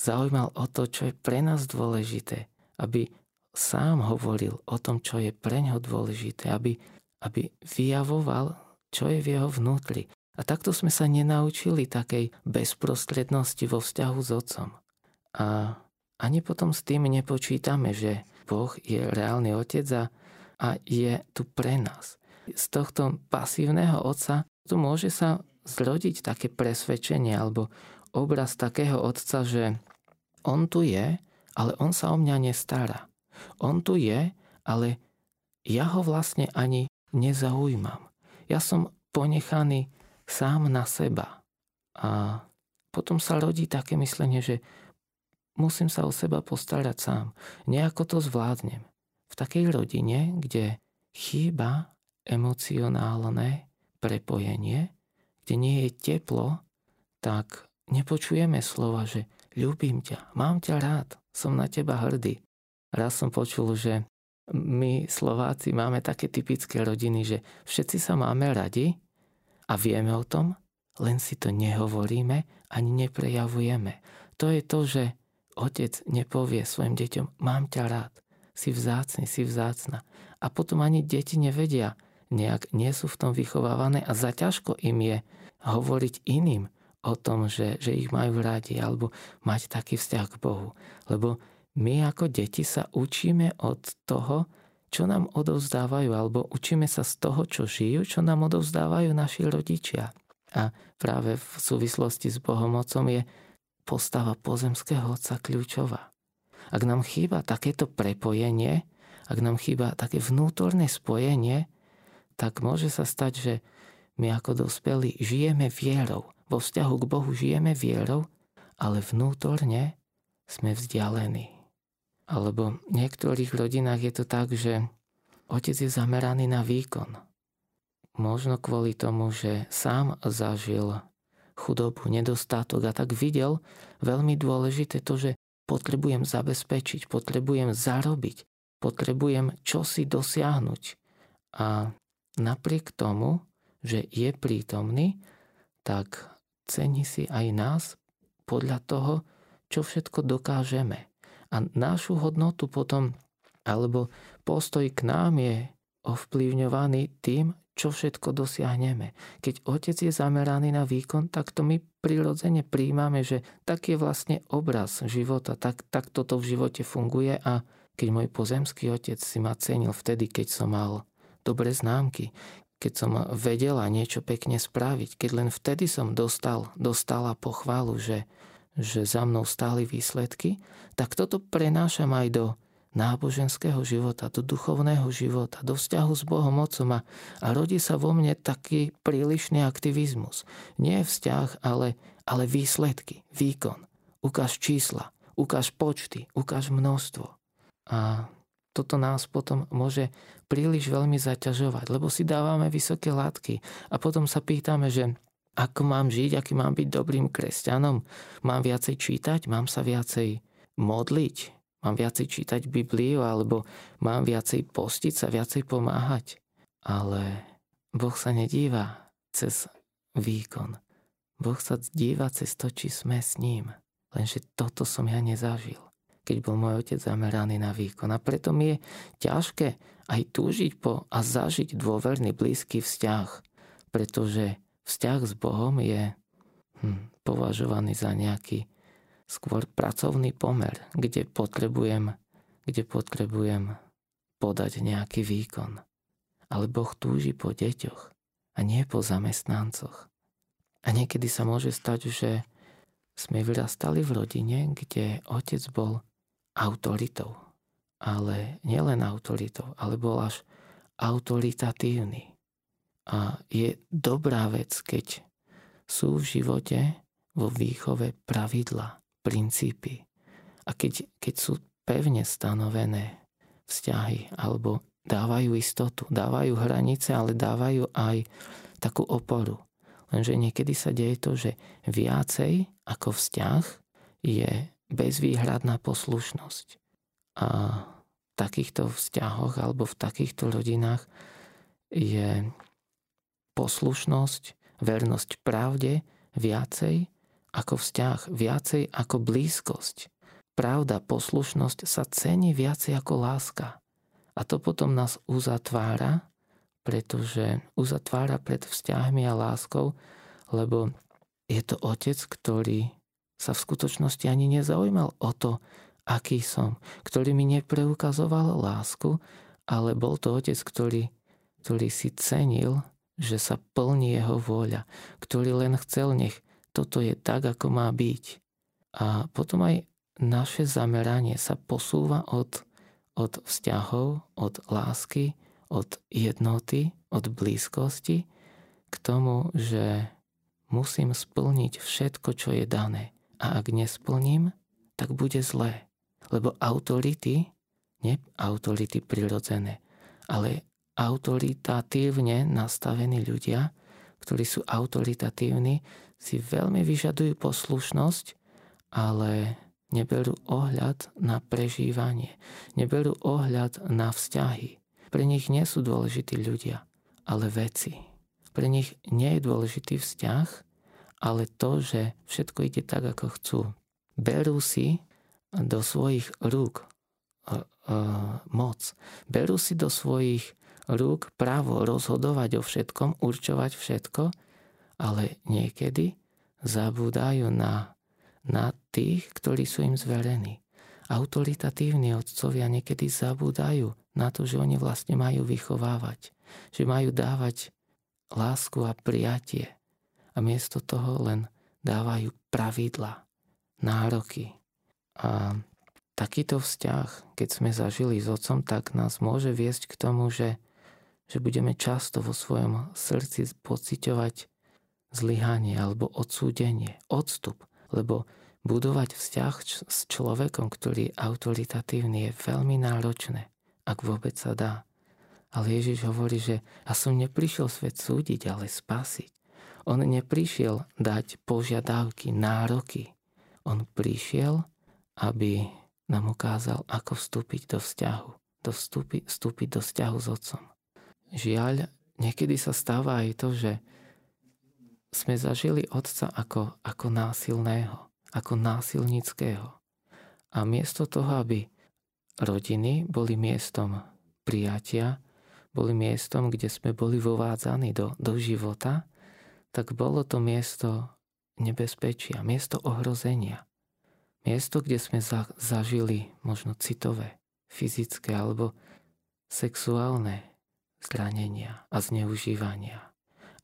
zaujímal o to, čo je pre nás dôležité, aby sám hovoril o tom, čo je pre ňo dôležité, aby, aby vyjavoval čo je v jeho vnútri. A takto sme sa nenaučili takej bezprostrednosti vo vzťahu s Otcom. A ani potom s tým nepočítame, že Boh je reálny Otec a, a je tu pre nás. Z tohto pasívneho Otca tu môže sa zrodiť také presvedčenie alebo obraz takého Otca, že On tu je, ale On sa o mňa nestará. On tu je, ale ja ho vlastne ani nezaujímam ja som ponechaný sám na seba. A potom sa rodí také myslenie, že musím sa o seba postarať sám. Nejako to zvládnem. V takej rodine, kde chýba emocionálne prepojenie, kde nie je teplo, tak nepočujeme slova, že ľúbim ťa, mám ťa rád, som na teba hrdý. Raz som počul, že my Slováci máme také typické rodiny, že všetci sa máme radi a vieme o tom, len si to nehovoríme ani neprejavujeme. To je to, že otec nepovie svojim deťom, mám ťa rád, si vzácny, si vzácna. A potom ani deti nevedia, nejak nie sú v tom vychovávané a zaťažko im je hovoriť iným o tom, že, že ich majú radi alebo mať taký vzťah k Bohu. Lebo my ako deti sa učíme od toho, čo nám odovzdávajú, alebo učíme sa z toho, čo žijú, čo nám odovzdávajú naši rodičia. A práve v súvislosti s Bohom Otcom je postava pozemského Otca kľúčová. Ak nám chýba takéto prepojenie, ak nám chýba také vnútorné spojenie, tak môže sa stať, že my ako dospelí žijeme vierou. Vo vzťahu k Bohu žijeme vierou, ale vnútorne sme vzdialení. Alebo v niektorých rodinách je to tak, že otec je zameraný na výkon. Možno kvôli tomu, že sám zažil chudobu, nedostatok a tak videl veľmi dôležité to, že potrebujem zabezpečiť, potrebujem zarobiť, potrebujem čosi dosiahnuť. A napriek tomu, že je prítomný, tak cení si aj nás podľa toho, čo všetko dokážeme. A našu hodnotu potom, alebo postoj k nám je ovplyvňovaný tým, čo všetko dosiahneme. Keď otec je zameraný na výkon, tak to my prirodzene príjmame, že tak je vlastne obraz života, tak, tak toto v živote funguje a keď môj pozemský otec si ma cenil vtedy, keď som mal dobré známky, keď som vedela niečo pekne spraviť, keď len vtedy som dostal, dostala pochválu, že že za mnou stáli výsledky, tak toto prenášam aj do náboženského života, do duchovného života, do vzťahu s Bohom Otcom a, a rodí sa vo mne taký prílišný aktivizmus. Nie vzťah, ale, ale výsledky, výkon. Ukáž čísla, ukáž počty, ukáž množstvo. A toto nás potom môže príliš veľmi zaťažovať, lebo si dávame vysoké látky a potom sa pýtame, že ako mám žiť, aký mám byť dobrým kresťanom? Mám viacej čítať? Mám sa viacej modliť? Mám viacej čítať Bibliu? Alebo mám viacej postiť sa, viacej pomáhať? Ale Boh sa nedíva cez výkon. Boh sa díva cez to, či sme s ním. Lenže toto som ja nezažil, keď bol môj otec zameraný na výkon. A preto mi je ťažké aj túžiť po a zažiť dôverný blízky vzťah, pretože vzťah s Bohom je hm, považovaný za nejaký skôr pracovný pomer, kde potrebujem, kde potrebujem podať nejaký výkon. Ale Boh túži po deťoch a nie po zamestnancoch. A niekedy sa môže stať, že sme vyrastali v rodine, kde otec bol autoritou. Ale nielen autoritou, ale bol až autoritatívny. A je dobrá vec, keď sú v živote vo výchove pravidla, princípy. A keď, keď sú pevne stanovené vzťahy alebo dávajú istotu, dávajú hranice, ale dávajú aj takú oporu. Lenže niekedy sa deje to, že viacej ako vzťah je bezvýhradná poslušnosť. A v takýchto vzťahoch alebo v takýchto rodinách je poslušnosť, vernosť pravde viacej ako vzťah, viacej ako blízkosť. Pravda, poslušnosť sa cení viacej ako láska. A to potom nás uzatvára pretože uzatvára pred vzťahmi a láskou, lebo je to otec, ktorý sa v skutočnosti ani nezaujímal o to, aký som, ktorý mi nepreukazoval lásku, ale bol to otec, ktorý, ktorý si cenil, že sa plní jeho vôľa, ktorý len chcel, nech toto je tak, ako má byť. A potom aj naše zameranie sa posúva od, od vzťahov, od lásky, od jednoty, od blízkosti k tomu, že musím splniť všetko, čo je dané. A ak nesplním, tak bude zlé. Lebo autority, nie autority prirodzené, ale autoritatívne nastavení ľudia, ktorí sú autoritatívni, si veľmi vyžadujú poslušnosť, ale neberú ohľad na prežívanie, neberú ohľad na vzťahy. Pre nich nie sú dôležití ľudia, ale veci. Pre nich nie je dôležitý vzťah, ale to, že všetko ide tak, ako chcú. Berú si do svojich rúk uh, uh, moc. Berú si do svojich rúk právo rozhodovať o všetkom, určovať všetko, ale niekedy zabúdajú na, na tých, ktorí sú im zverení. Autoritatívni otcovia niekedy zabúdajú na to, že oni vlastne majú vychovávať, že majú dávať lásku a prijatie a miesto toho len dávajú pravidla, nároky. A takýto vzťah, keď sme zažili s otcom, tak nás môže viesť k tomu, že, že budeme často vo svojom srdci pociťovať zlyhanie alebo odsúdenie, odstup, lebo budovať vzťah s človekom, ktorý je autoritatívny, je veľmi náročné ak vôbec sa dá. Ale Ježiš hovorí, že ja som neprišiel svet súdiť, ale spasiť. On neprišiel dať požiadavky, nároky. On prišiel, aby nám ukázal, ako vstúpiť do vzťahu. Do vstúpi, vstúpiť do vzťahu s Otcom. Žiaľ, niekedy sa stáva aj to, že sme zažili Otca ako, ako násilného, ako násilnického. A miesto toho, aby Rodiny boli miestom prijatia, boli miestom, kde sme boli vovádzaní do, do života, tak bolo to miesto nebezpečia, miesto ohrozenia. Miesto, kde sme za, zažili možno citové, fyzické alebo sexuálne zranenia a zneužívania.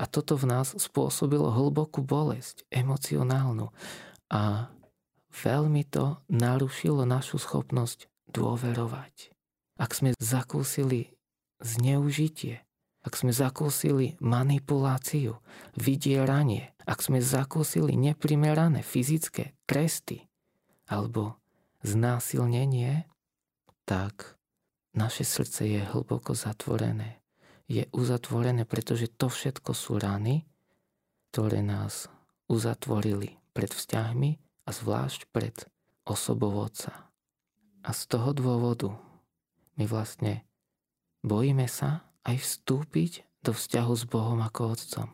A toto v nás spôsobilo hlbokú bolesť, emocionálnu. A veľmi to narušilo našu schopnosť dôverovať. Ak sme zakúsili zneužitie, ak sme zakúsili manipuláciu, vydieranie, ak sme zakúsili neprimerané fyzické tresty alebo znásilnenie, tak naše srdce je hlboko zatvorené. Je uzatvorené, pretože to všetko sú rany, ktoré nás uzatvorili pred vzťahmi a zvlášť pred osobou Otca. A z toho dôvodu my vlastne bojíme sa aj vstúpiť do vzťahu s Bohom ako Otcom.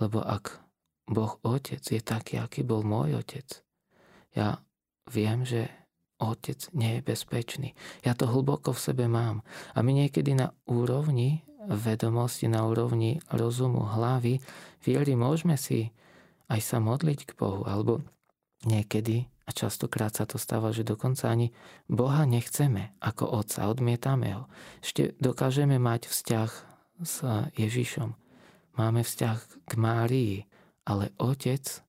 Lebo ak Boh Otec je taký, aký bol môj Otec, ja viem, že otec nie je bezpečný. Ja to hlboko v sebe mám. A my niekedy na úrovni vedomosti, na úrovni rozumu, hlavy, viery môžeme si aj sa modliť k Bohu. Alebo niekedy, a častokrát sa to stáva, že dokonca ani Boha nechceme ako otca, odmietame ho. Ešte dokážeme mať vzťah s Ježišom. Máme vzťah k Márii, ale otec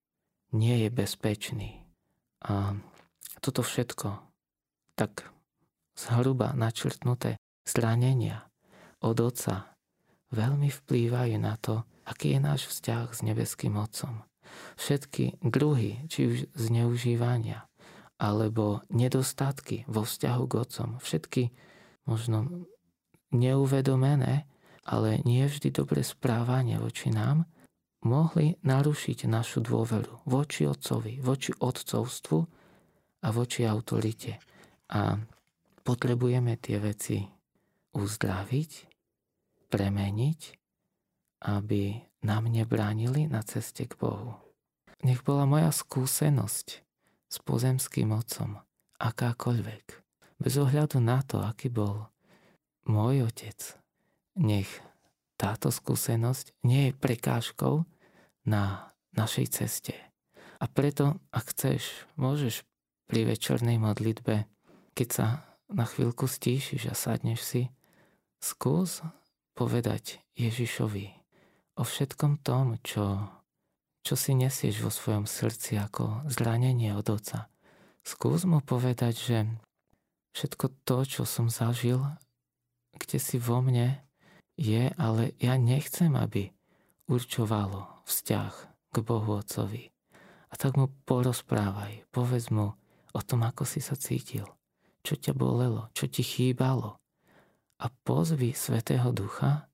nie je bezpečný. A toto všetko, tak zhruba načrtnuté zranenia od Otca veľmi vplývajú na to, aký je náš vzťah s nebeským Otcom. Všetky druhy, či už zneužívania, alebo nedostatky vo vzťahu k Otcom, všetky možno neuvedomené, ale nie vždy dobre správanie voči nám, mohli narušiť našu dôveru voči Otcovi, voči Otcovstvu a voči autorite. A potrebujeme tie veci uzdraviť, premeniť, aby nám nebránili na ceste k Bohu. Nech bola moja skúsenosť s pozemským otcom akákoľvek, bez ohľadu na to, aký bol môj otec, nech táto skúsenosť nie je prekážkou na našej ceste. A preto, ak chceš, môžeš pri večernej modlitbe, keď sa na chvíľku stíšiš a sadneš si, skús povedať Ježišovi o všetkom tom, čo, čo si nesieš vo svojom srdci ako zranenie od oca. Skús mu povedať, že všetko to, čo som zažil, kde si vo mne, je, ale ja nechcem, aby určovalo vzťah k Bohu Otcovi. A tak mu porozprávaj, povedz mu o tom, ako si sa cítil, čo ťa bolelo, čo ti chýbalo. A pozvi Svetého Ducha,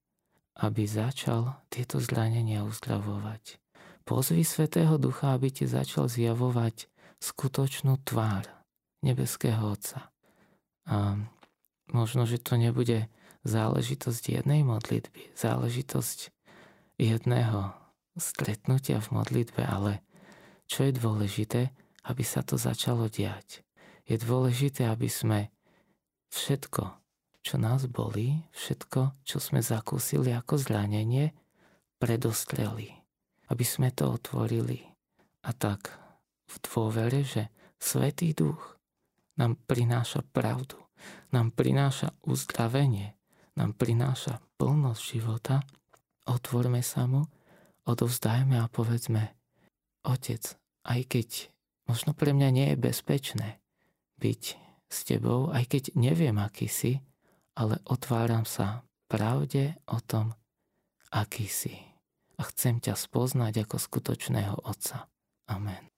aby začal tieto zranenia uzdravovať. Pozvi Svetého Ducha, aby ti začal zjavovať skutočnú tvár nebeského Otca. A možno, že to nebude záležitosť jednej modlitby, záležitosť jedného stretnutia v modlitbe, ale čo je dôležité, aby sa to začalo diať. Je dôležité, aby sme všetko, čo nás bolí, všetko, čo sme zakúsili ako zranenie, predostreli. Aby sme to otvorili. A tak v dôvere, že Svetý Duch nám prináša pravdu, nám prináša uzdravenie, nám prináša plnosť života, otvorme sa mu, odovzdajme a povedzme, Otec, aj keď možno pre mňa nie je bezpečné byť s tebou, aj keď neviem, aký si, ale otváram sa pravde o tom, aký si. A chcem ťa spoznať ako skutočného Otca. Amen.